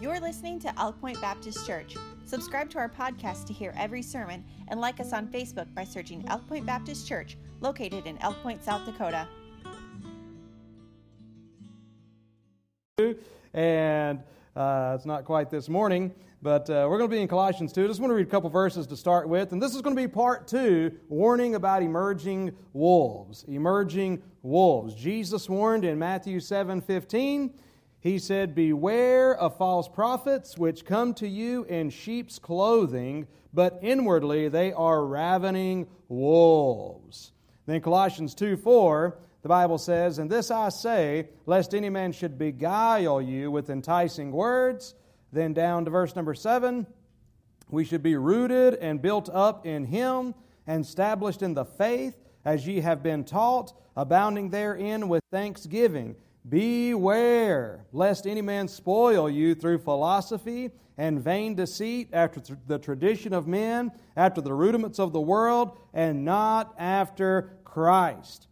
You're listening to Elk Point Baptist Church. Subscribe to our podcast to hear every sermon and like us on Facebook by searching Elk Point Baptist Church, located in Elk Point, South Dakota. And uh, it's not quite this morning, but uh, we're going to be in Colossians 2. I just want to read a couple verses to start with. And this is going to be part two warning about emerging wolves. Emerging wolves. Jesus warned in Matthew 7 15. He said, Beware of false prophets which come to you in sheep's clothing, but inwardly they are ravening wolves. Then Colossians 2 4, the Bible says, And this I say, lest any man should beguile you with enticing words. Then down to verse number 7, we should be rooted and built up in him and established in the faith as ye have been taught, abounding therein with thanksgiving. Beware lest any man spoil you through philosophy and vain deceit, after the tradition of men, after the rudiments of the world, and not after Christ.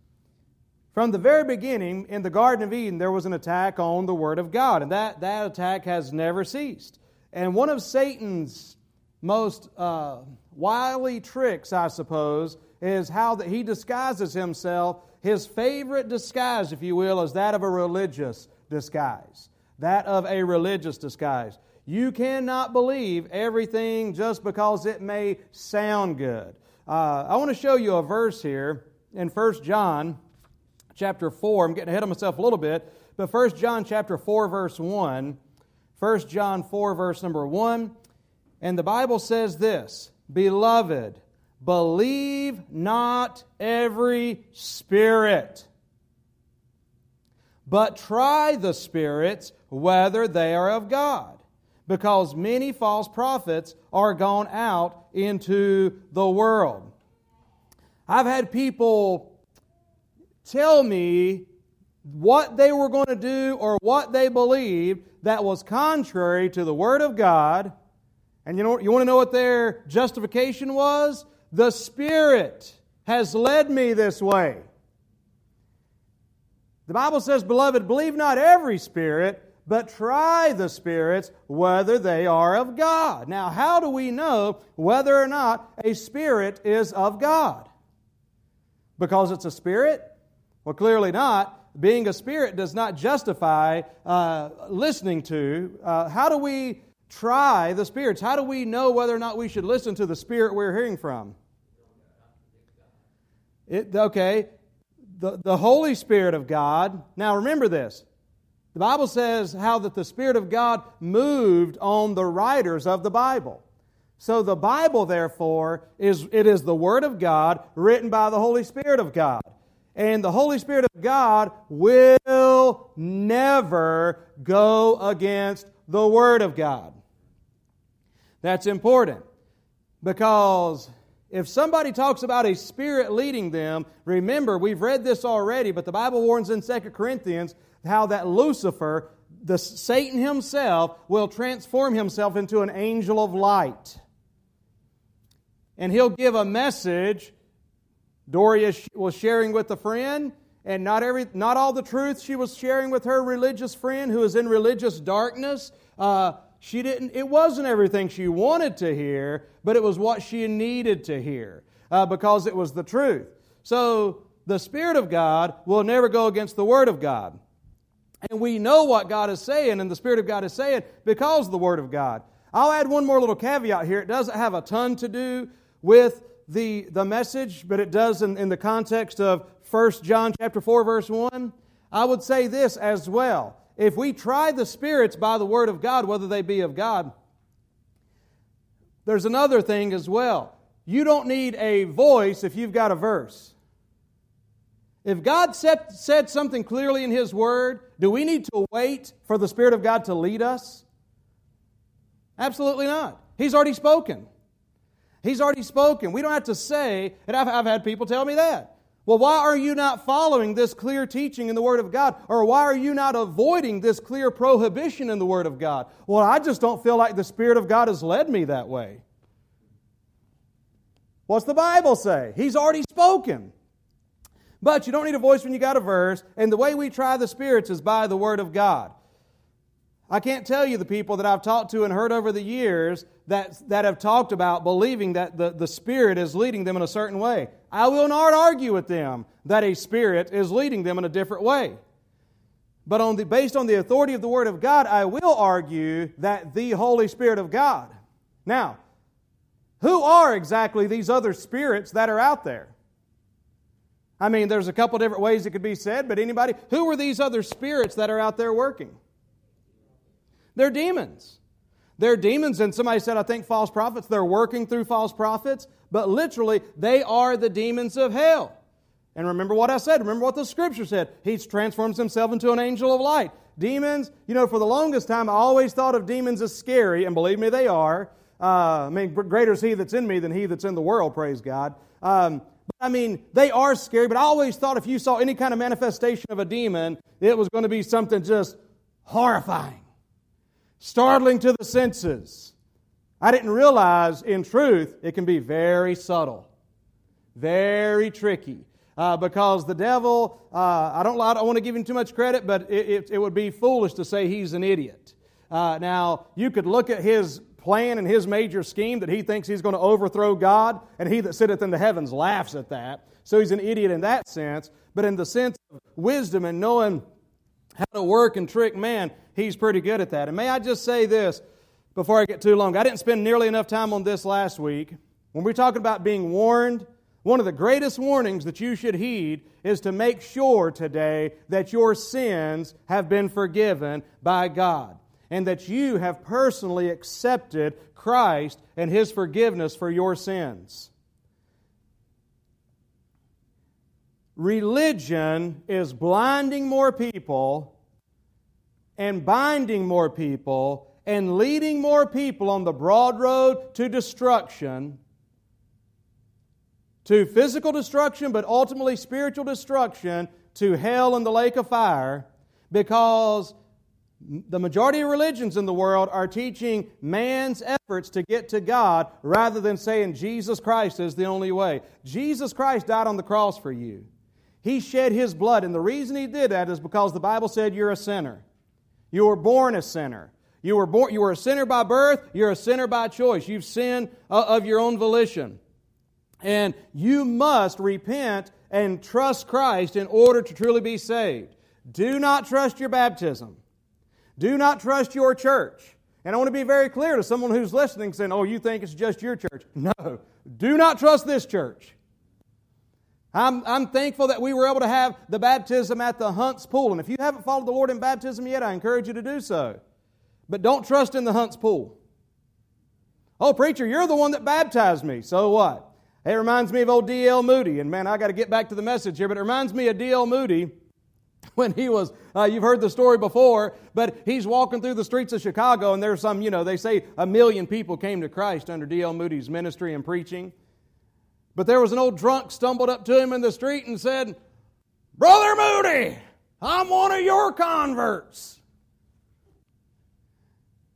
From the very beginning, in the Garden of Eden, there was an attack on the Word of God, and that, that attack has never ceased. And one of Satan's most uh, wily tricks, I suppose, is how that he disguises himself his favorite disguise, if you will, is that of a religious disguise. That of a religious disguise. You cannot believe everything just because it may sound good. Uh, I want to show you a verse here in 1 John chapter 4. I'm getting ahead of myself a little bit, but 1 John chapter 4, verse 1. 1 John 4, verse number 1. And the Bible says this Beloved, Believe not every spirit, but try the spirits whether they are of God, because many false prophets are gone out into the world. I've had people tell me what they were going to do or what they believed that was contrary to the Word of God. And you know, you want to know what their justification was? The Spirit has led me this way. The Bible says, Beloved, believe not every spirit, but try the spirits whether they are of God. Now, how do we know whether or not a spirit is of God? Because it's a spirit? Well, clearly not. Being a spirit does not justify uh, listening to. Uh, how do we try the spirits? How do we know whether or not we should listen to the spirit we're hearing from? It, okay, the, the Holy Spirit of God. Now remember this. The Bible says how that the Spirit of God moved on the writers of the Bible. So the Bible, therefore, is it is the Word of God written by the Holy Spirit of God. And the Holy Spirit of God will never go against the Word of God. That's important because if somebody talks about a spirit leading them, remember, we've read this already, but the Bible warns in 2 Corinthians how that Lucifer, the Satan himself, will transform himself into an angel of light. And he'll give a message. Doria was sharing with a friend, and not, every, not all the truth she was sharing with her religious friend who is in religious darkness. Uh, she didn't, it wasn't everything she wanted to hear, but it was what she needed to hear uh, because it was the truth. So the Spirit of God will never go against the Word of God. And we know what God is saying and the Spirit of God is saying because of the Word of God. I'll add one more little caveat here. It doesn't have a ton to do with the, the message, but it does in, in the context of 1 John chapter 4, verse 1. I would say this as well if we try the spirits by the Word of God, whether they be of God, there's another thing as well. You don't need a voice if you've got a verse. If God said, said something clearly in His Word, do we need to wait for the Spirit of God to lead us? Absolutely not. He's already spoken. He's already spoken. We don't have to say, and I've, I've had people tell me that. Well, why are you not following this clear teaching in the Word of God? Or why are you not avoiding this clear prohibition in the Word of God? Well, I just don't feel like the Spirit of God has led me that way. What's the Bible say? He's already spoken. But you don't need a voice when you got a verse, and the way we try the spirits is by the Word of God. I can't tell you the people that I've talked to and heard over the years that, that have talked about believing that the, the Spirit is leading them in a certain way. I will not argue with them that a Spirit is leading them in a different way. But on the, based on the authority of the Word of God, I will argue that the Holy Spirit of God. Now, who are exactly these other spirits that are out there? I mean, there's a couple different ways it could be said, but anybody, who are these other spirits that are out there working? They're demons. They're demons, and somebody said, I think false prophets, they're working through false prophets, but literally, they are the demons of hell. And remember what I said. Remember what the scripture said. He transforms himself into an angel of light. Demons, you know, for the longest time, I always thought of demons as scary, and believe me, they are. Uh, I mean, greater is he that's in me than he that's in the world, praise God. Um, but I mean, they are scary, but I always thought if you saw any kind of manifestation of a demon, it was going to be something just horrifying startling to the senses. I didn't realize, in truth, it can be very subtle, very tricky. Uh, because the devil, uh, I don't, I don't want to give him too much credit, but it, it, it would be foolish to say he's an idiot. Uh, now, you could look at his plan and his major scheme that he thinks he's going to overthrow God, and he that sitteth in the heavens laughs at that. So he's an idiot in that sense. But in the sense of wisdom and knowing how to work and trick man, he's pretty good at that. And may I just say this before I get too long? I didn't spend nearly enough time on this last week. When we're talking about being warned, one of the greatest warnings that you should heed is to make sure today that your sins have been forgiven by God and that you have personally accepted Christ and His forgiveness for your sins. Religion is blinding more people and binding more people and leading more people on the broad road to destruction, to physical destruction, but ultimately spiritual destruction, to hell and the lake of fire, because the majority of religions in the world are teaching man's efforts to get to God rather than saying Jesus Christ is the only way. Jesus Christ died on the cross for you. He shed his blood, and the reason he did that is because the Bible said you're a sinner. You were born a sinner. You were, born, you were a sinner by birth, you're a sinner by choice. You've sinned uh, of your own volition. And you must repent and trust Christ in order to truly be saved. Do not trust your baptism. Do not trust your church. And I want to be very clear to someone who's listening saying, Oh, you think it's just your church. No, do not trust this church. I'm, I'm thankful that we were able to have the baptism at the Hunts Pool. And if you haven't followed the Lord in baptism yet, I encourage you to do so. But don't trust in the Hunts Pool. Oh, preacher, you're the one that baptized me. So what? It reminds me of old D.L. Moody. And man, I got to get back to the message here, but it reminds me of D.L. Moody when he was, uh, you've heard the story before, but he's walking through the streets of Chicago, and there's some, you know, they say a million people came to Christ under D.L. Moody's ministry and preaching. But there was an old drunk stumbled up to him in the street and said, Brother Moody, I'm one of your converts.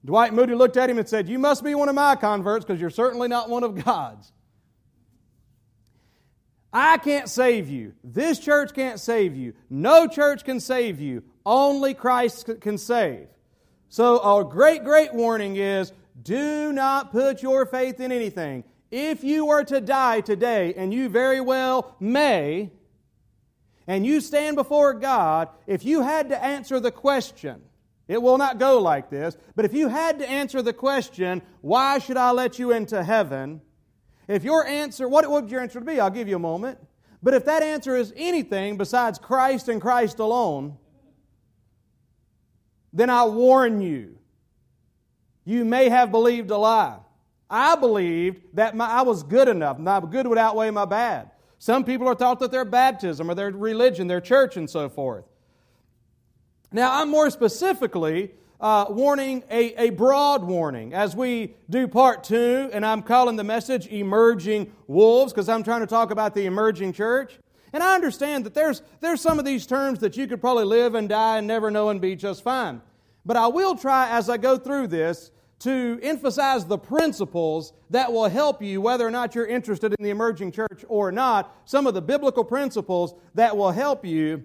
Dwight Moody looked at him and said, You must be one of my converts because you're certainly not one of God's. I can't save you. This church can't save you. No church can save you. Only Christ can save. So, a great, great warning is do not put your faith in anything. If you were to die today, and you very well may, and you stand before God, if you had to answer the question, it will not go like this, but if you had to answer the question, why should I let you into heaven? If your answer, what would your answer be? I'll give you a moment. But if that answer is anything besides Christ and Christ alone, then I warn you, you may have believed a lie. I believed that my, I was good enough. My good would outweigh my bad. Some people are taught that their baptism or their religion, their church, and so forth. Now, I'm more specifically uh, warning a, a broad warning as we do part two, and I'm calling the message Emerging Wolves because I'm trying to talk about the emerging church. And I understand that there's, there's some of these terms that you could probably live and die and never know and be just fine. But I will try as I go through this to emphasize the principles that will help you, whether or not you're interested in the emerging church or not, some of the biblical principles that will help you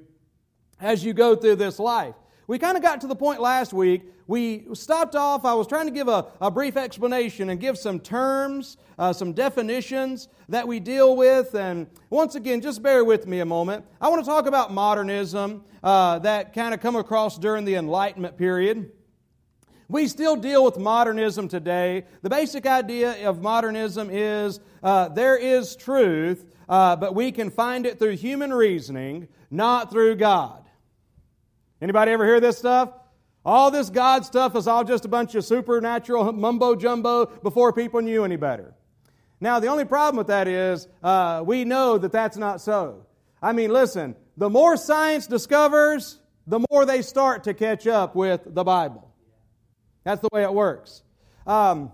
as you go through this life. We kind of got to the point last week. We stopped off. I was trying to give a, a brief explanation and give some terms, uh, some definitions that we deal with. And once again, just bear with me a moment. I want to talk about modernism uh, that kind of come across during the Enlightenment period. We still deal with modernism today. The basic idea of modernism is uh, there is truth, uh, but we can find it through human reasoning, not through God. Anybody ever hear this stuff? All this God stuff is all just a bunch of supernatural mumbo jumbo before people knew any better. Now, the only problem with that is uh, we know that that's not so. I mean, listen, the more science discovers, the more they start to catch up with the Bible. That's the way it works. Um,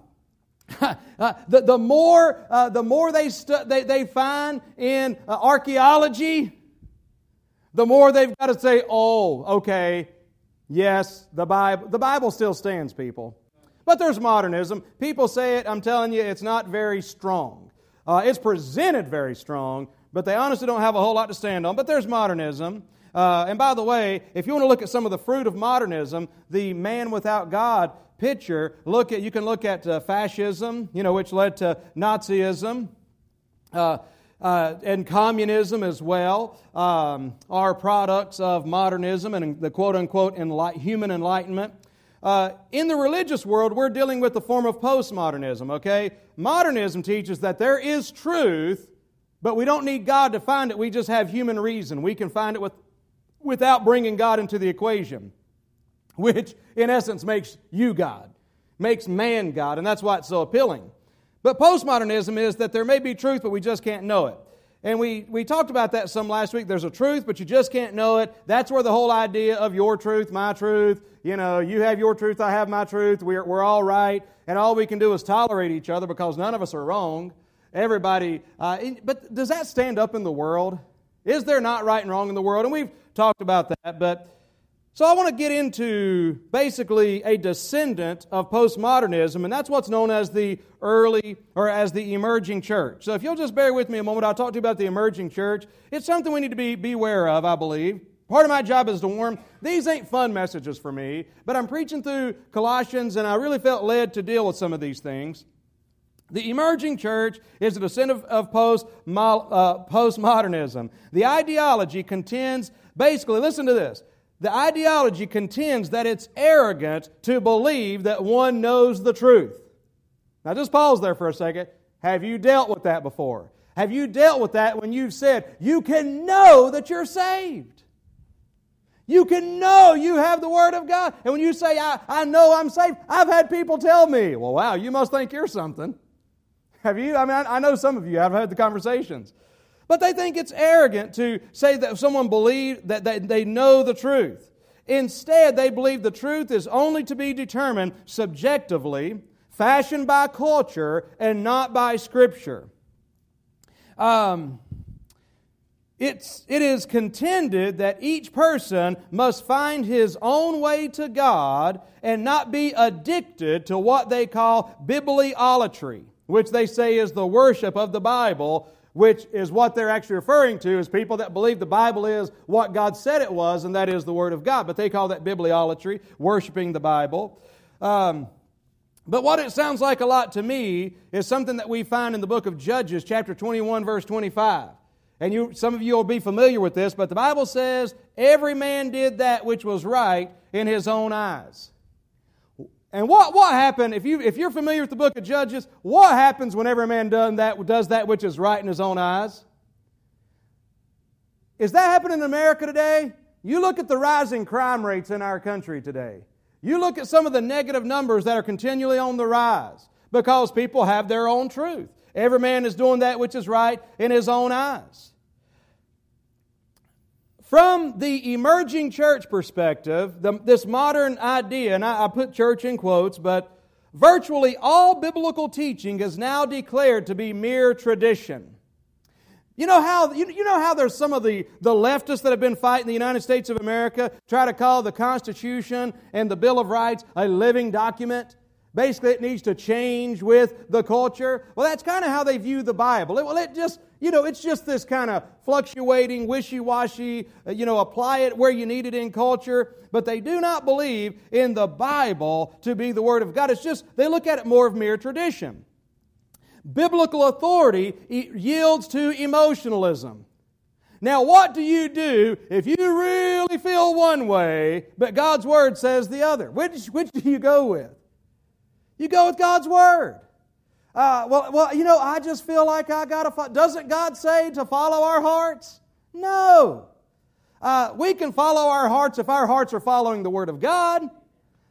uh, the, the, more, uh, the more they, stu- they, they find in uh, archaeology, the more they've got to say, oh, okay, yes, the Bible, the Bible still stands, people. But there's modernism. People say it, I'm telling you, it's not very strong. Uh, it's presented very strong, but they honestly don't have a whole lot to stand on. But there's modernism. Uh, and by the way, if you want to look at some of the fruit of modernism, the man without God picture, look at you can look at uh, fascism, you know, which led to Nazism. Uh, uh, and communism as well um, are products of modernism and the quote unquote enlight- human enlightenment. Uh, in the religious world, we're dealing with the form of postmodernism, okay? Modernism teaches that there is truth, but we don't need God to find it. We just have human reason. We can find it with, without bringing God into the equation, which in essence makes you God, makes man God, and that's why it's so appealing. But postmodernism is that there may be truth, but we just can't know it. And we, we talked about that some last week. There's a truth, but you just can't know it. That's where the whole idea of your truth, my truth, you know, you have your truth, I have my truth, we're, we're all right, and all we can do is tolerate each other because none of us are wrong. Everybody, uh, but does that stand up in the world? Is there not right and wrong in the world? And we've talked about that, but so I want to get into basically a descendant of postmodernism, and that's what's known as the early or as the emerging church. So if you'll just bear with me a moment, I'll talk to you about the emerging church. It's something we need to be beware of, I believe. Part of my job is to warn these ain't fun messages for me, but I'm preaching through Colossians, and I really felt led to deal with some of these things. The emerging church is a descendant of uh, postmodernism. The ideology contends, basically, listen to this the ideology contends that it's arrogant to believe that one knows the truth. Now, just pause there for a second. Have you dealt with that before? Have you dealt with that when you've said, you can know that you're saved? You can know you have the Word of God. And when you say, I, I know I'm saved, I've had people tell me, well, wow, you must think you're something. Have you? I mean, I, I know some of you I've had the conversations. But they think it's arrogant to say that someone believes that they, they know the truth. Instead, they believe the truth is only to be determined subjectively, fashioned by culture, and not by Scripture. Um, it's, it is contended that each person must find his own way to God and not be addicted to what they call bibliolatry, which they say is the worship of the Bible which is what they're actually referring to is people that believe the Bible is what God said it was, and that is the Word of God. But they call that bibliolatry, worshiping the Bible. Um, but what it sounds like a lot to me is something that we find in the book of Judges, chapter 21, verse 25. And you, some of you will be familiar with this, but the Bible says, Every man did that which was right in his own eyes. And what, what happened, if, you, if you're familiar with the book of Judges, what happens whenever a man done that, does that which is right in his own eyes? Is that happening in America today? You look at the rising crime rates in our country today. You look at some of the negative numbers that are continually on the rise because people have their own truth. Every man is doing that which is right in his own eyes. From the emerging church perspective, the, this modern idea, and I, I put church in quotes, but virtually all biblical teaching is now declared to be mere tradition. You know how you, you know how there's some of the, the leftists that have been fighting the United States of America try to call the Constitution and the Bill of Rights a living document? Basically, it needs to change with the culture. Well, that's kind of how they view the Bible. It, well, it just, you know, it's just this kind of fluctuating, wishy washy, uh, you know, apply it where you need it in culture. But they do not believe in the Bible to be the Word of God. It's just, they look at it more of mere tradition. Biblical authority yields to emotionalism. Now, what do you do if you really feel one way, but God's Word says the other? Which, which do you go with? You go with God's Word. Uh, well, well, you know, I just feel like I got to. Fo- Doesn't God say to follow our hearts? No. Uh, we can follow our hearts if our hearts are following the Word of God.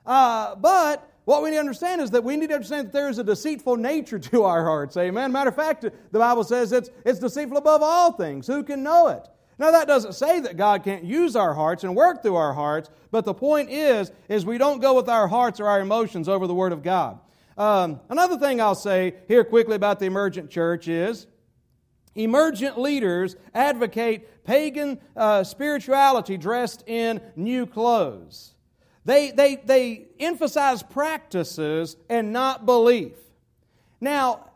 Uh, but what we need to understand is that we need to understand that there is a deceitful nature to our hearts. Amen. Matter of fact, the Bible says it's, it's deceitful above all things. Who can know it? Now that doesn't say that God can't use our hearts and work through our hearts, but the point is, is we don't go with our hearts or our emotions over the Word of God. Um, another thing I'll say here quickly about the emergent church is emergent leaders advocate pagan uh, spirituality dressed in new clothes. They, they, they emphasize practices and not belief. Now,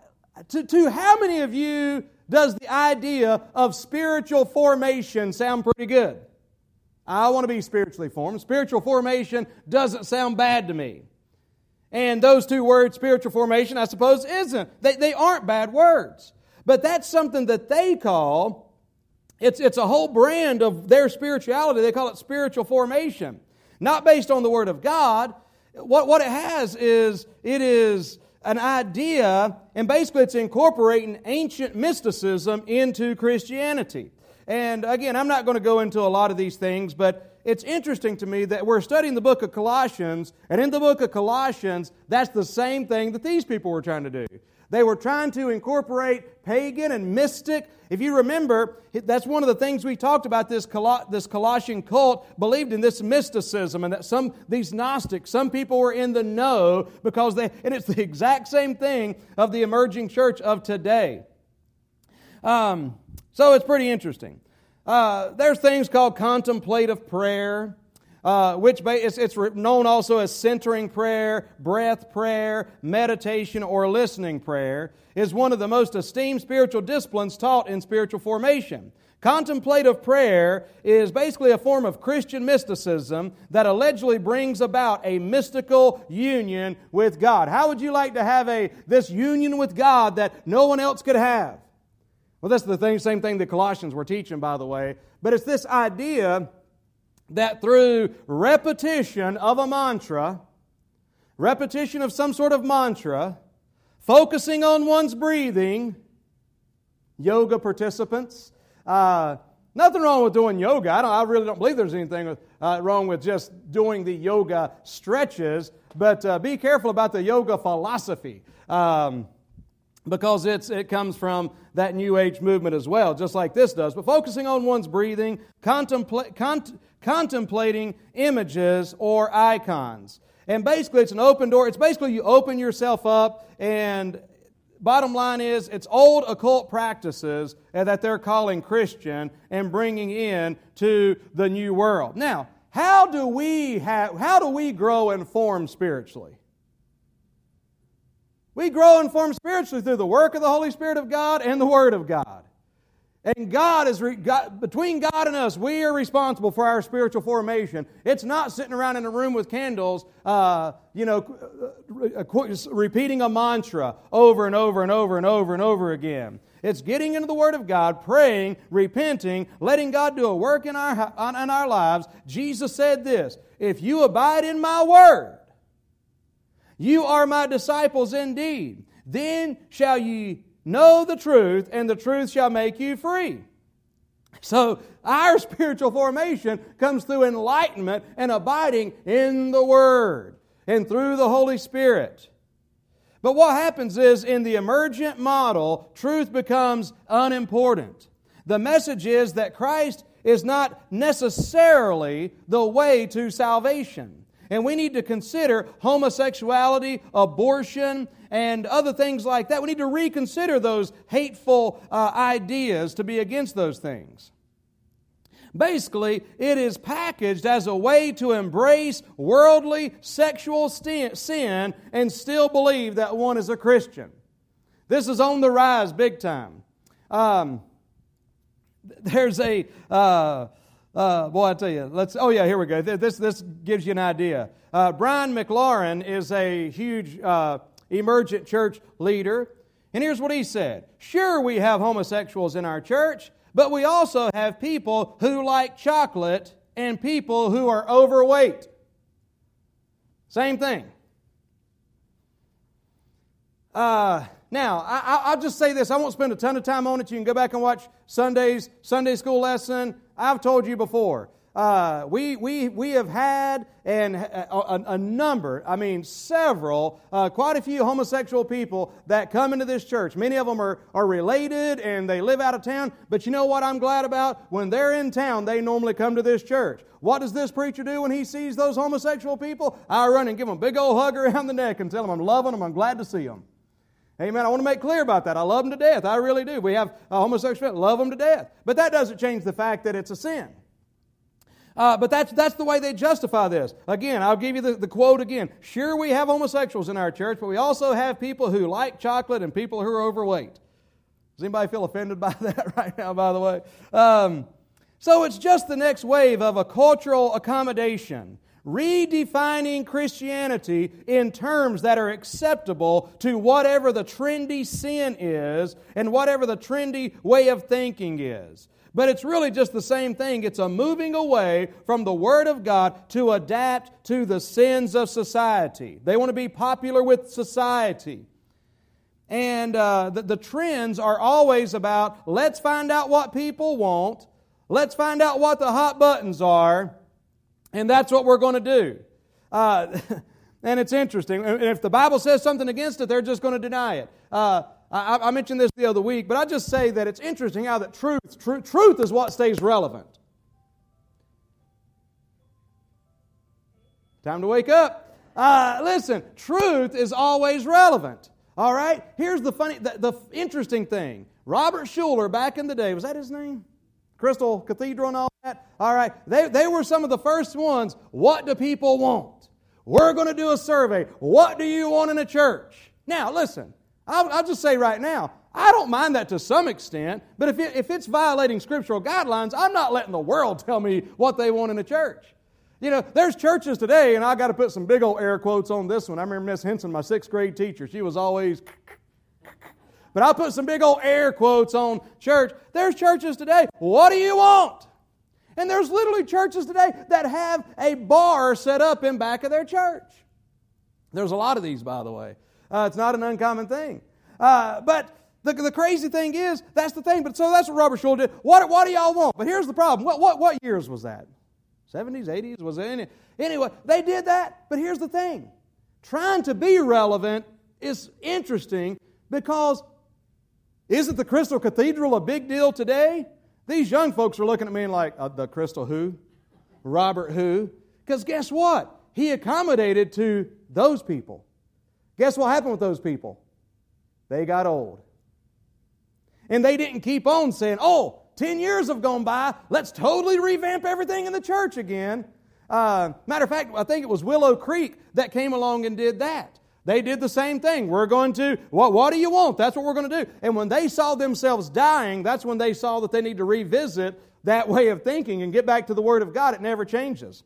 to, to how many of you does the idea of spiritual formation sound pretty good? I want to be spiritually formed. Spiritual formation doesn't sound bad to me. And those two words, spiritual formation, I suppose, isn't. They, they aren't bad words. But that's something that they call, it's, it's a whole brand of their spirituality. They call it spiritual formation. Not based on the Word of God. What, what it has is, it is an idea, and basically it's incorporating ancient mysticism into Christianity. And again, I'm not going to go into a lot of these things, but it's interesting to me that we're studying the book of Colossians, and in the book of Colossians, that's the same thing that these people were trying to do. They were trying to incorporate pagan and mystic. If you remember, that's one of the things we talked about. This, Col- this Colossian cult believed in this mysticism, and that some these Gnostics, some people were in the know because they, and it's the exact same thing of the emerging church of today. Um, so it's pretty interesting. Uh, there's things called contemplative prayer uh, which it's, it's known also as centering prayer, breath prayer, meditation, or listening prayer, is one of the most esteemed spiritual disciplines taught in spiritual formation. Contemplative prayer is basically a form of Christian mysticism that allegedly brings about a mystical union with God. How would you like to have a this union with God that no one else could have? Well, that's the thing, same thing the Colossians were teaching, by the way. But it's this idea that through repetition of a mantra, repetition of some sort of mantra, focusing on one's breathing, yoga participants, uh, nothing wrong with doing yoga. I, I, really don't believe there's anything uh, wrong with just doing the yoga stretches, but uh, be careful about the yoga philosophy. Um, because it's, it comes from that New Age movement as well, just like this does. But focusing on one's breathing, contempla- cont- contemplating images or icons. And basically, it's an open door. It's basically you open yourself up, and bottom line is it's old occult practices uh, that they're calling Christian and bringing in to the new world. Now, how do we have, how do we grow and form spiritually? We grow and form spiritually through the work of the Holy Spirit of God and the Word of God. And God is, re- God, between God and us, we are responsible for our spiritual formation. It's not sitting around in a room with candles, uh, you know, uh, repeating a mantra over and over and over and over and over again. It's getting into the Word of God, praying, repenting, letting God do a work in our, in our lives. Jesus said this If you abide in my Word, you are my disciples indeed. Then shall ye Know the truth, and the truth shall make you free. So, our spiritual formation comes through enlightenment and abiding in the Word and through the Holy Spirit. But what happens is, in the emergent model, truth becomes unimportant. The message is that Christ is not necessarily the way to salvation. And we need to consider homosexuality, abortion, and other things like that. We need to reconsider those hateful uh, ideas to be against those things. Basically, it is packaged as a way to embrace worldly sexual sin and still believe that one is a Christian. This is on the rise big time. Um, there's a, uh, uh, boy, I tell you, let's, oh yeah, here we go. This, this gives you an idea. Uh, Brian McLaren is a huge uh, emergent church leader. And here's what he said Sure, we have homosexuals in our church, but we also have people who like chocolate and people who are overweight. Same thing. Uh, now, I, will just say this. I won't spend a ton of time on it. You can go back and watch Sunday's Sunday school lesson. I've told you before. Uh, we, we, we have had and a, a, a number, I mean, several, uh, quite a few homosexual people that come into this church. Many of them are, are related and they live out of town. But you know what I'm glad about? When they're in town, they normally come to this church. What does this preacher do when he sees those homosexual people? I run and give them a big old hug around the neck and tell them I'm loving them, I'm glad to see them. Amen. I want to make clear about that. I love them to death. I really do. We have a homosexual, love them to death. But that doesn't change the fact that it's a sin. Uh, but that's, that's the way they justify this. Again, I'll give you the, the quote again. Sure, we have homosexuals in our church, but we also have people who like chocolate and people who are overweight. Does anybody feel offended by that right now, by the way? Um, so it's just the next wave of a cultural accommodation, redefining Christianity in terms that are acceptable to whatever the trendy sin is and whatever the trendy way of thinking is. But it's really just the same thing. It's a moving away from the Word of God to adapt to the sins of society. They want to be popular with society. And uh, the, the trends are always about let's find out what people want, let's find out what the hot buttons are, and that's what we're going to do. Uh, and it's interesting. If the Bible says something against it, they're just going to deny it. Uh, I, I, mentioned this the other week, but I just say that it's interesting how that truth, tr- truth is what stays relevant. Time to wake up. Uh, listen, truth is always relevant. All right? Here's the funny, the, the interesting thing. Robert Schuller, back in the day, was that his name? Crystal Cathedral and all that? All right. They, they were some of the first ones. What do people want? We're going to do a survey. What do you want in a church? Now, listen, I'll, I'll, just say right now, I don't mind that to some extent, but if, it, if it's violating scriptural guidelines, I'm not letting the world tell me what they want in a church. You know, there's churches today, and I got to put some big old air quotes on this one. I remember Miss Henson, my sixth grade teacher, she was always, but I'll put some big old air quotes on church. There's churches today, what do you want? And there's literally churches today that have a bar set up in back of their church. There's a lot of these, by the way. Uh, it's not an uncommon thing. Uh, but the, the crazy thing is, that's the thing. But so that's what Robert Schuller did. What, what do y'all want? But here's the problem. What, what, what years was that? 70s, 80s? Was it any? Anyway, they did that. But here's the thing trying to be relevant is interesting because isn't the Crystal Cathedral a big deal today? These young folks are looking at me like, uh, the Crystal who? Robert who? Because guess what? He accommodated to those people. Guess what happened with those people? They got old. And they didn't keep on saying, oh, 10 years have gone by, let's totally revamp everything in the church again. Uh, matter of fact, I think it was Willow Creek that came along and did that. They did the same thing. We're going to, what, what do you want? That's what we're going to do. And when they saw themselves dying, that's when they saw that they need to revisit that way of thinking and get back to the Word of God. It never changes.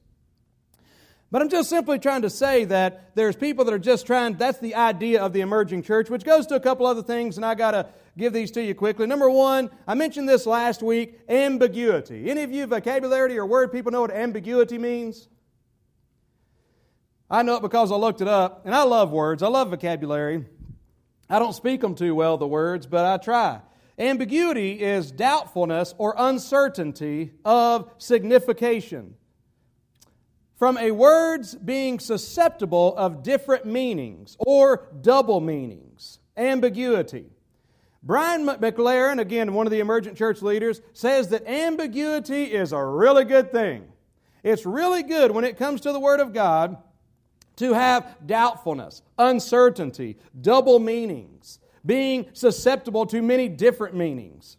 But I'm just simply trying to say that there's people that are just trying, that's the idea of the emerging church, which goes to a couple other things, and I got to give these to you quickly. Number one, I mentioned this last week ambiguity. Any of you vocabulary or word people know what ambiguity means? I know it because I looked it up, and I love words, I love vocabulary. I don't speak them too well, the words, but I try. Ambiguity is doubtfulness or uncertainty of signification from a word's being susceptible of different meanings or double meanings, ambiguity. Brian McLaren, again, one of the emergent church leaders, says that ambiguity is a really good thing. It's really good when it comes to the Word of God to have doubtfulness, uncertainty, double meanings, being susceptible to many different meanings.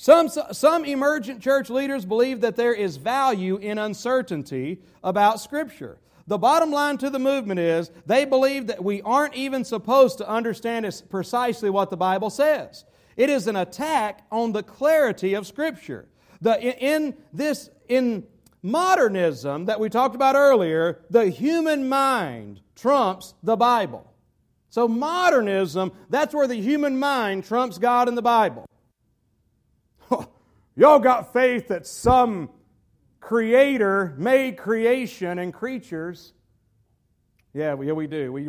Some, some emergent church leaders believe that there is value in uncertainty about Scripture. The bottom line to the movement is they believe that we aren't even supposed to understand precisely what the Bible says. It is an attack on the clarity of Scripture. The, in this, in modernism that we talked about earlier, the human mind trumps the Bible. So, modernism, that's where the human mind trumps God and the Bible. Y'all got faith that some creator made creation and creatures. Yeah, yeah, we do. We,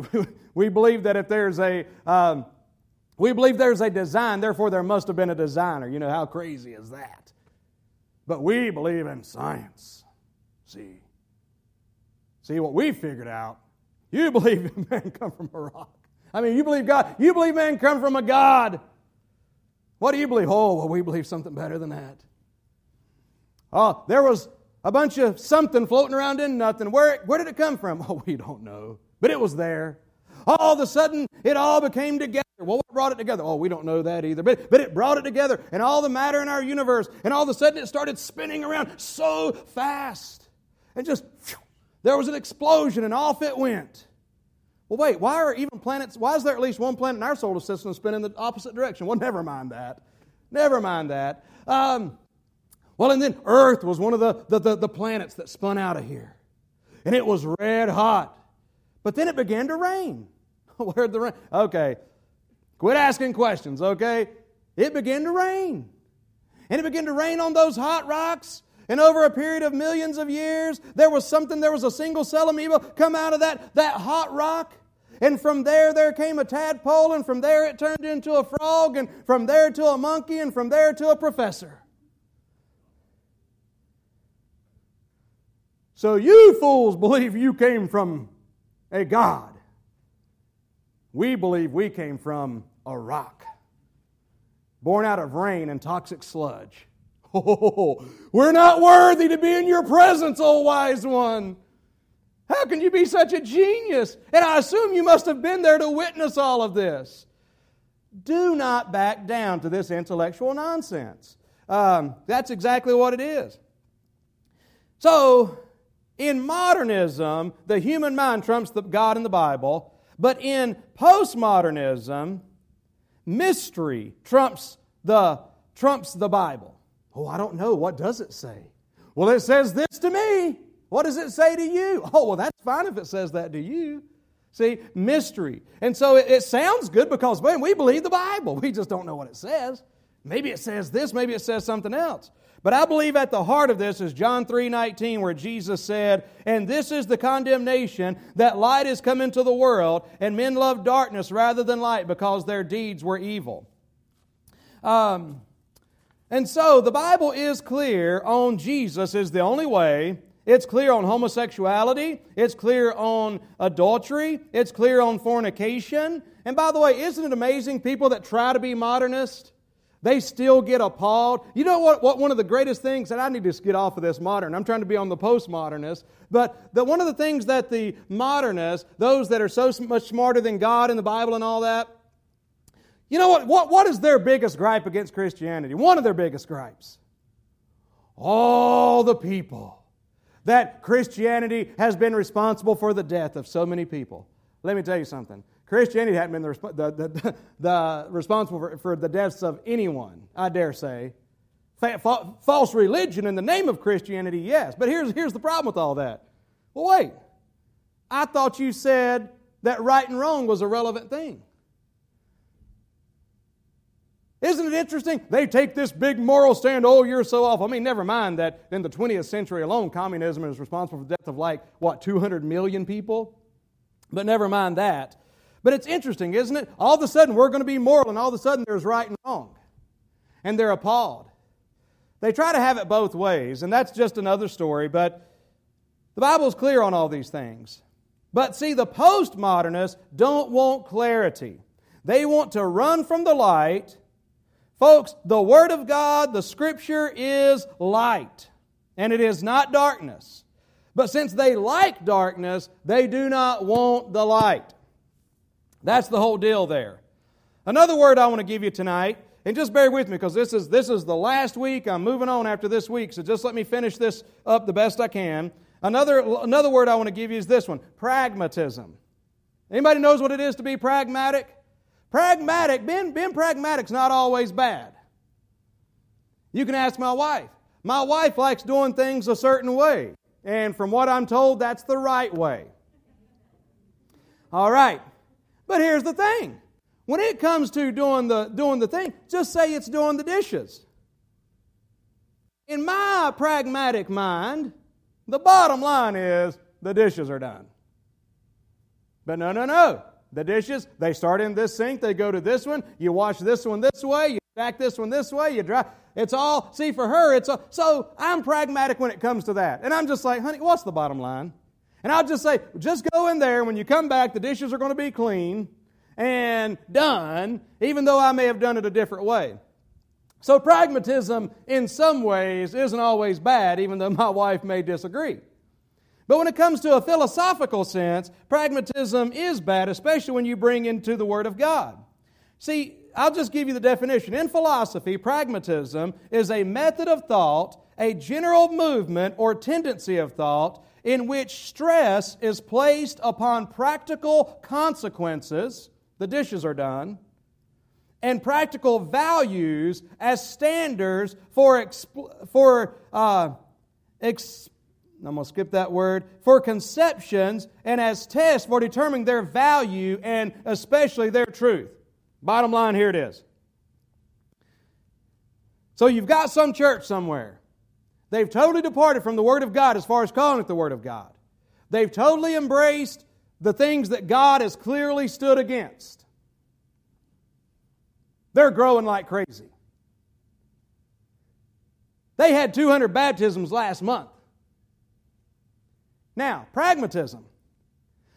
we believe that if there's a, um, we believe there's a design, therefore there must have been a designer. You know, how crazy is that? But we believe in science. See? See what we figured out? You believe man come from a rock. I mean, you believe God. You believe man come from a God. What do you believe? Oh, well, we believe something better than that. Oh, there was a bunch of something floating around in nothing. Where, where did it come from? Oh, we don't know. But it was there. All of a sudden, it all became together. Well, what brought it together? Oh, we don't know that either. But, but it brought it together, and all the matter in our universe, and all of a sudden it started spinning around so fast. And just, there was an explosion, and off it went. Well, wait, why are even planets, why is there at least one planet in our solar system spinning the opposite direction? Well, never mind that. Never mind that. Um, well, and then Earth was one of the, the, the, the planets that spun out of here. And it was red hot. But then it began to rain. Where'd the rain? Okay. Quit asking questions, okay? It began to rain. And it began to rain on those hot rocks. And over a period of millions of years, there was something, there was a single cell amoeba come out of that, that hot rock. And from there, there came a tadpole, and from there, it turned into a frog, and from there to a monkey, and from there to a professor. So you fools believe you came from a God. We believe we came from a rock, born out of rain and toxic sludge. Oh, we're not worthy to be in your presence, O wise one. How can you be such a genius? And I assume you must have been there to witness all of this. Do not back down to this intellectual nonsense. Um, that's exactly what it is. So, in modernism, the human mind trumps the God in the Bible, but in postmodernism, mystery trumps the trumps the Bible. Oh, I don't know. What does it say? Well, it says this to me. What does it say to you? Oh, well, that's fine if it says that to you. See, mystery. And so it, it, sounds good because, man, we believe the Bible. We just don't know what it says. Maybe it says this, maybe it says something else. But I believe at the heart of this is John 3 19, where Jesus said, And this is the condemnation that light has come into the world, and men love darkness rather than light because their deeds were evil. Um, and so the Bible is clear on Jesus is the only way it's clear on homosexuality. It's clear on adultery. It's clear on fornication. And by the way, isn't it amazing people that try to be modernist? They still get appalled. You know what, what one of the greatest things, and I need to get off of this modern, I'm trying to be on the postmodernist, but the, one of the things that the modernists, those that are so much smarter than God in the Bible and all that, you know what, what, what is their biggest gripe against Christianity? One of their biggest gripes. All the people that Christianity has been responsible for the death of so many people. Let me tell you something. Christianity hadn't been the, the, the, the responsible for, for, the deaths of anyone, I dare say. false religion in the name of Christianity, yes. But here's, here's the problem with all that. Well, wait. I thought you said that right and wrong was a relevant thing. Isn't it interesting? They take this big moral stand, oh, you're so awful. I mean, never mind that in the 20th century alone, communism is responsible for the death of like, what, 200 million people? But never mind that. But it's interesting, isn't it? All of a sudden, we're going to be moral, and all of a sudden, there's right and wrong. And they're appalled. They try to have it both ways, and that's just another story, but the Bible's clear on all these things. But see, the postmodernists don't want clarity. They want to run from the light Folks, the Word of God, the Scripture is light, and it is not darkness. But since they like darkness, they do not want the light. That's the whole deal there. Another word I want to give you tonight and just bear with me because this is, this is the last week. I'm moving on after this week, so just let me finish this up the best I can. Another, another word I want to give you is this one pragmatism. Anybody knows what it is to be pragmatic? Pragmatic, being, being pragmatic is not always bad. You can ask my wife. My wife likes doing things a certain way, and from what I'm told, that's the right way. All right. But here's the thing when it comes to doing the, doing the thing, just say it's doing the dishes. In my pragmatic mind, the bottom line is the dishes are done. But no, no, no. The dishes, they start in this sink, they go to this one, you wash this one this way, you stack this one this way, you dry. It's all, see, for her, it's all, so I'm pragmatic when it comes to that. And I'm just like, honey, what's the bottom line? And I'll just say, just go in there. When you come back, the dishes are going to be clean and done, even though I may have done it a different way. So, pragmatism in some ways isn't always bad, even though my wife may disagree. But when it comes to a philosophical sense, pragmatism is bad, especially when you bring into the Word of God. See, I'll just give you the definition. In philosophy, pragmatism is a method of thought, a general movement or tendency of thought in which stress is placed upon practical consequences, the dishes are done, and practical values as standards for, exp- for uh, ex- I'm going to skip that word, for conceptions and as tests for determining their value and especially their truth. Bottom line, here it is. So you've got some church somewhere They've totally departed from the Word of God as far as calling it the Word of God. They've totally embraced the things that God has clearly stood against. They're growing like crazy. They had 200 baptisms last month. Now, pragmatism.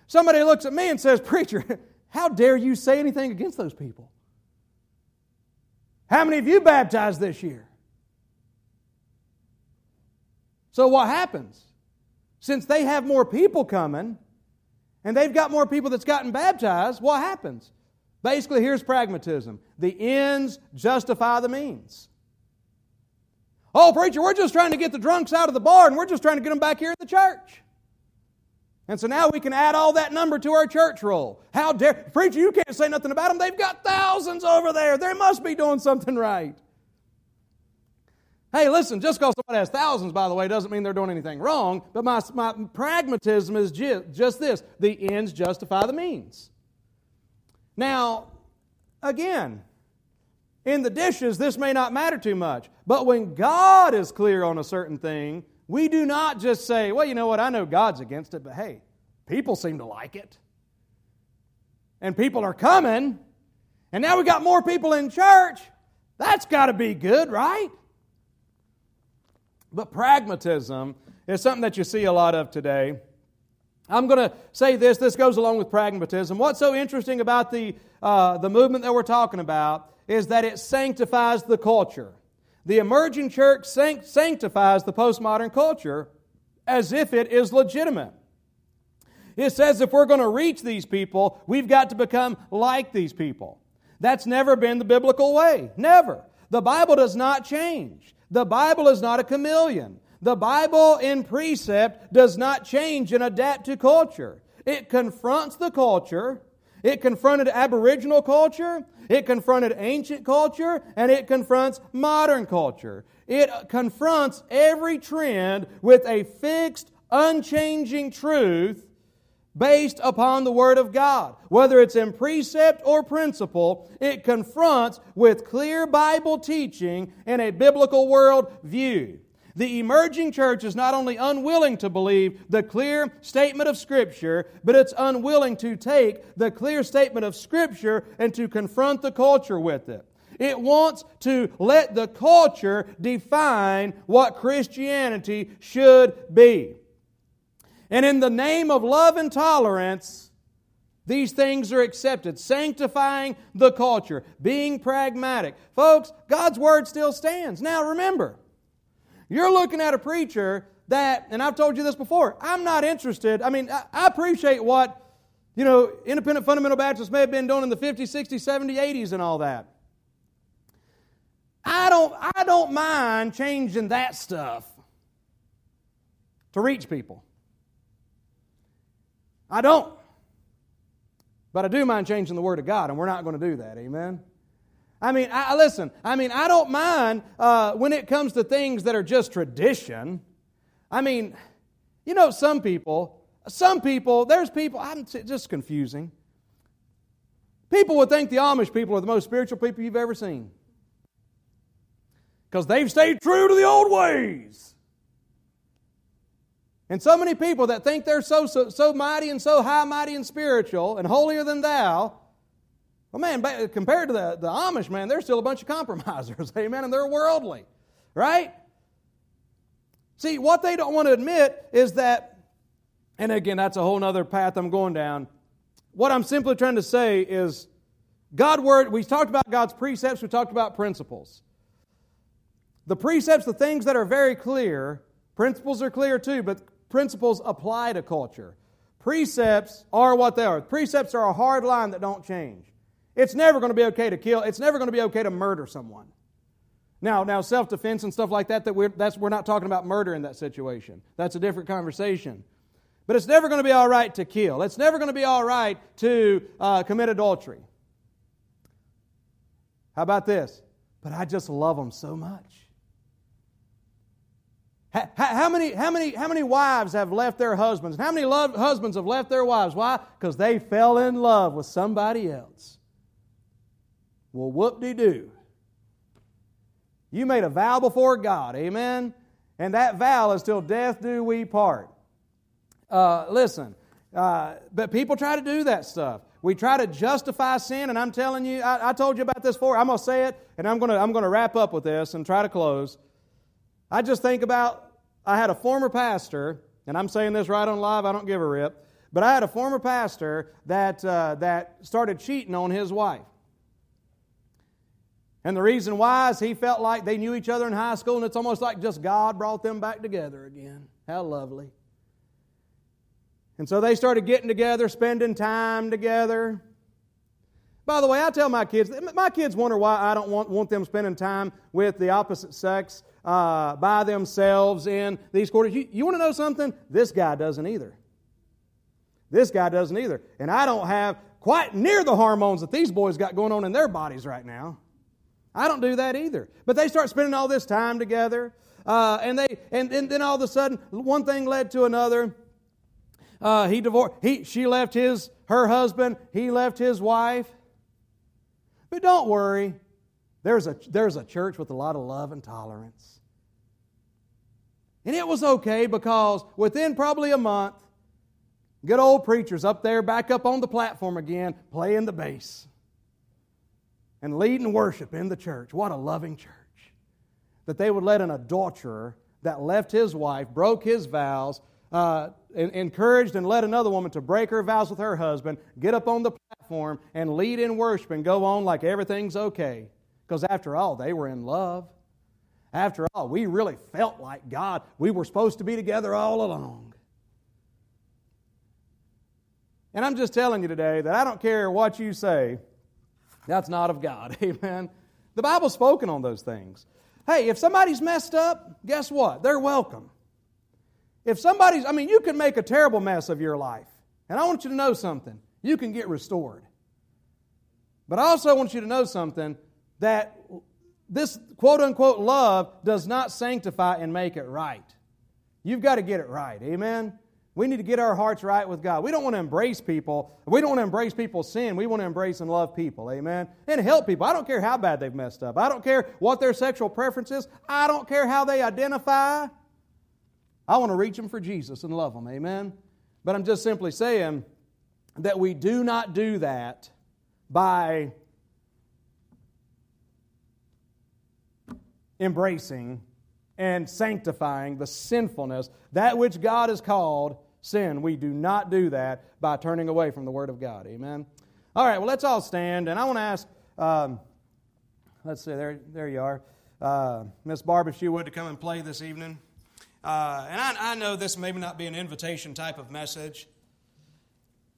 Somebody looks at me and says, Preacher, how dare you say anything against those people? How many of you baptized this year? So what happens? Since they have more people coming, and they've got more people that's gotten baptized, what happens? Basically, here's pragmatism the ends justify the means. Oh, preacher, we're just trying to get the drunks out of the bar and we're just trying to get them back here in the church. And so now we can add all that number to our church roll. How dare, preacher, you can't say nothing about them. They've got thousands over there. They must be doing something right. Hey, listen, just because somebody has thousands, by the way, doesn't mean they're doing anything wrong. But my, my pragmatism is just, just this the ends justify the means. Now, again, in the dishes, this may not matter too much. But when God is clear on a certain thing, we do not just say, well, you know what, I know God's against it, but hey, people seem to like it. And people are coming. And now we got more people in church. That's got to be good, right? But pragmatism is something that you see a lot of today. I'm going to say this, this goes along with pragmatism. What's so interesting about the, uh, the movement that we're talking about is that it sanctifies the culture. The emerging church sanctifies the postmodern culture as if it is legitimate. It says if we're going to reach these people, we've got to become like these people. That's never been the biblical way. Never. The Bible does not change. The Bible is not a chameleon. The Bible in precept does not change and adapt to culture. It confronts the culture. It confronted Aboriginal culture. It confronted ancient culture. And it confronts modern culture. It confronts every trend with a fixed, unchanging truth based upon the Word of God. Whether it's in precept or principle, it confronts with clear Bible teaching and a biblical world view. The emerging church is not only unwilling to believe the clear statement of Scripture, but it's unwilling to take the clear statement of Scripture and to confront the culture with it. It wants to let the culture define what Christianity should be. And in the name of love and tolerance, these things are accepted. Sanctifying the culture, being pragmatic. Folks, God's word still stands. Now remember, you're looking at a preacher that, and I've told you this before, I'm not interested. I mean, I appreciate what, you know, independent fundamental Baptists may have been doing in the 50s, 60s, 70s, 80s, and all that. I don't, I don't mind changing that stuff to reach people. I don't. But I do mind changing the Word of God, and we're not going to do that. Amen? I mean, I, listen, I mean, I don't mind uh, when it comes to things that are just tradition. I mean, you know, some people, some people, there's people, I'm just confusing. People would think the Amish people are the most spiritual people you've ever seen because they've stayed true to the old ways. And so many people that think they're so, so, so mighty and so high, mighty and spiritual and holier than thou, well, man, compared to the, the Amish, man, they're still a bunch of compromisers, amen, and they're worldly, right? See, what they don't want to admit is that, and again, that's a whole other path I'm going down. What I'm simply trying to say is God word, we talked about God's precepts, we talked about principles. The precepts, the things that are very clear, principles are clear too, but principles apply to culture. Precepts are what they are. Precepts are a hard line that don't change. It's never going to be okay to kill. It's never going to be okay to murder someone. Now, now self-defense and stuff like that, that we're, that's, we're not talking about murder in that situation. That's a different conversation. But it's never going to be all right to kill. It's never going to be all right to uh, commit adultery. How about this? But I just love them so much. How, how, many, how, many, how many wives have left their husbands? How many love, husbands have left their wives? Why? Because they fell in love with somebody else. Well, whoop de doo. You made a vow before God, amen? And that vow is till death do we part. Uh, listen, uh, but people try to do that stuff. We try to justify sin, and I'm telling you, I, I told you about this before. I'm going to say it, and I'm going to I'm going to wrap up with this and try to close. I just think about I had a former pastor, and I'm saying this right on live, I don't give a rip, but I had a former pastor that, uh, that started cheating on his wife. And the reason why is he felt like they knew each other in high school, and it's almost like just God brought them back together again. How lovely. And so they started getting together, spending time together. By the way, I tell my kids, my kids wonder why I don't want, want them spending time with the opposite sex uh, by themselves in these quarters. You, you want to know something? This guy doesn't either. This guy doesn't either. And I don't have quite near the hormones that these boys got going on in their bodies right now. I don't do that either. But they start spending all this time together. Uh, and they and, and then all of a sudden one thing led to another. Uh, he divorced. He she left his her husband. He left his wife. But don't worry, there's a there's a church with a lot of love and tolerance. And it was okay because within probably a month, good old preachers up there back up on the platform again, playing the bass and leading worship in the church. What a loving church. That they would let an adulterer that left his wife, broke his vows, uh, encouraged and led another woman to break her vows with her husband, get up on the platform and lead in worship and go on like everything's okay. Because after all, they were in love. After all, we really felt like God. We were supposed to be together all along. And I'm just telling you today that I don't care what you say, that's not of God. Amen. The Bible's spoken on those things. Hey, if somebody's messed up, guess what? They're welcome. If somebody's, I mean, you can make a terrible mess of your life. And I want you to know something. You can get restored. But I also want you to know something that this quote unquote love does not sanctify and make it right. You've got to get it right. Amen? We need to get our hearts right with God. We don't want to embrace people. We don't want to embrace people's sin. We want to embrace and love people. Amen? And help people. I don't care how bad they've messed up. I don't care what their sexual preference is. I don't care how they identify. I want to reach them for Jesus and love them. Amen? But I'm just simply saying that we do not do that by embracing and sanctifying the sinfulness, that which God has called sin. We do not do that by turning away from the Word of God. Amen. All right, well, let's all stand. And I want to ask, um, let's see, there, there you are. Uh, Miss Barb, if she would to come and play this evening. Uh, and I, I know this may not be an invitation type of message.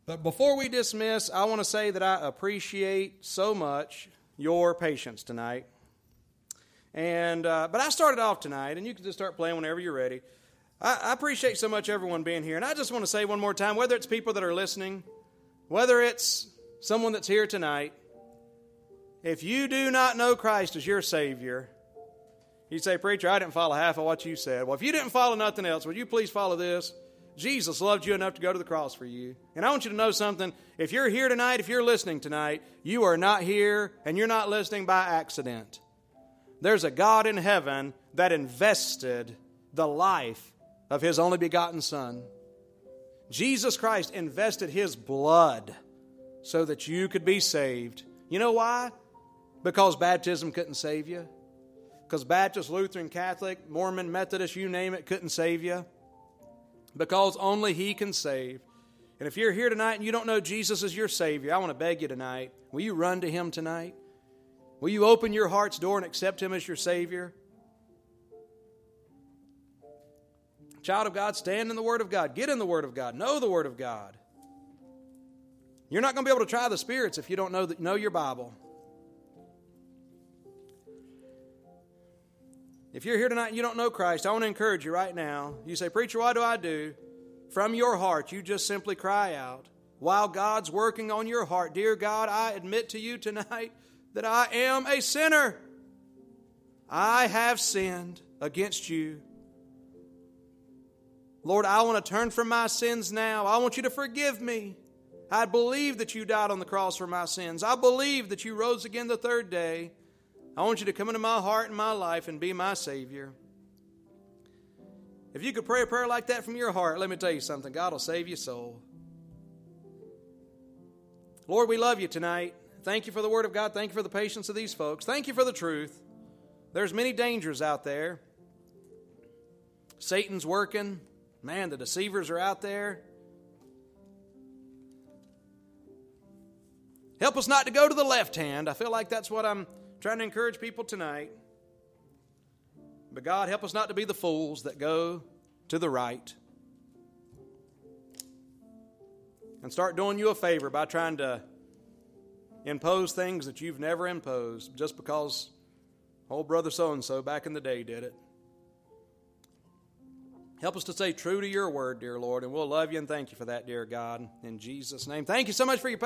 But before we dismiss, I want to say that I appreciate so much your patience tonight. And uh, but I started off tonight, and you can just start playing whenever you're ready. I, appreciate so much everyone being here, and I just want to say one more time, whether it's people that are listening, whether it's someone that's here tonight, if you do not know Christ as your Savior, you say, Preacher, I didn't follow half of what you said. Well, if you didn't follow nothing else, would you please follow this? Jesus loved you enough to go to the cross for you. And I want you to know something. If you're here tonight, if you're listening tonight, you are not here and you're not listening by accident. There's a God in heaven that invested the life of his only begotten Son. Jesus Christ invested his blood so that you could be saved. You know why? Because baptism couldn't save you. Because Baptist, Lutheran, Catholic, Mormon, Methodist, you name it, couldn't save you. Because only He can save. And if you're here tonight and you don't know Jesus as your Savior, I want to beg you tonight will you run to Him tonight? Will you open your heart's door and accept Him as your Savior? Child of God, stand in the Word of God. Get in the Word of God. Know the Word of God. You're not going to be able to try the spirits if you don't know, the, know your Bible. If you're here tonight and you don't know Christ, I want to encourage you right now. You say, Preacher, what do I do? From your heart, you just simply cry out while God's working on your heart. Dear God, I admit to you tonight that I am a sinner. I have sinned against you. Lord, I want to turn from my sins now. I want you to forgive me. I believe that you died on the cross for my sins. I believe that you rose again the third day. I want you to come into my heart and my life and be my Savior. If you could pray a prayer like that from your heart, let me tell you something God will save your soul. Lord, we love you tonight. Thank you for the Word of God. Thank you for the patience of these folks. Thank you for the truth. There's many dangers out there. Satan's working. Man, the deceivers are out there. Help us not to go to the left hand. I feel like that's what I'm trying to encourage people tonight. But God, help us not to be the fools that go to the right and start doing you a favor by trying to impose things that you've never imposed just because old brother so and so back in the day did it. Help us to stay true to your word, dear Lord, and we'll love you and thank you for that, dear God. In Jesus' name. Thank you so much for your patience.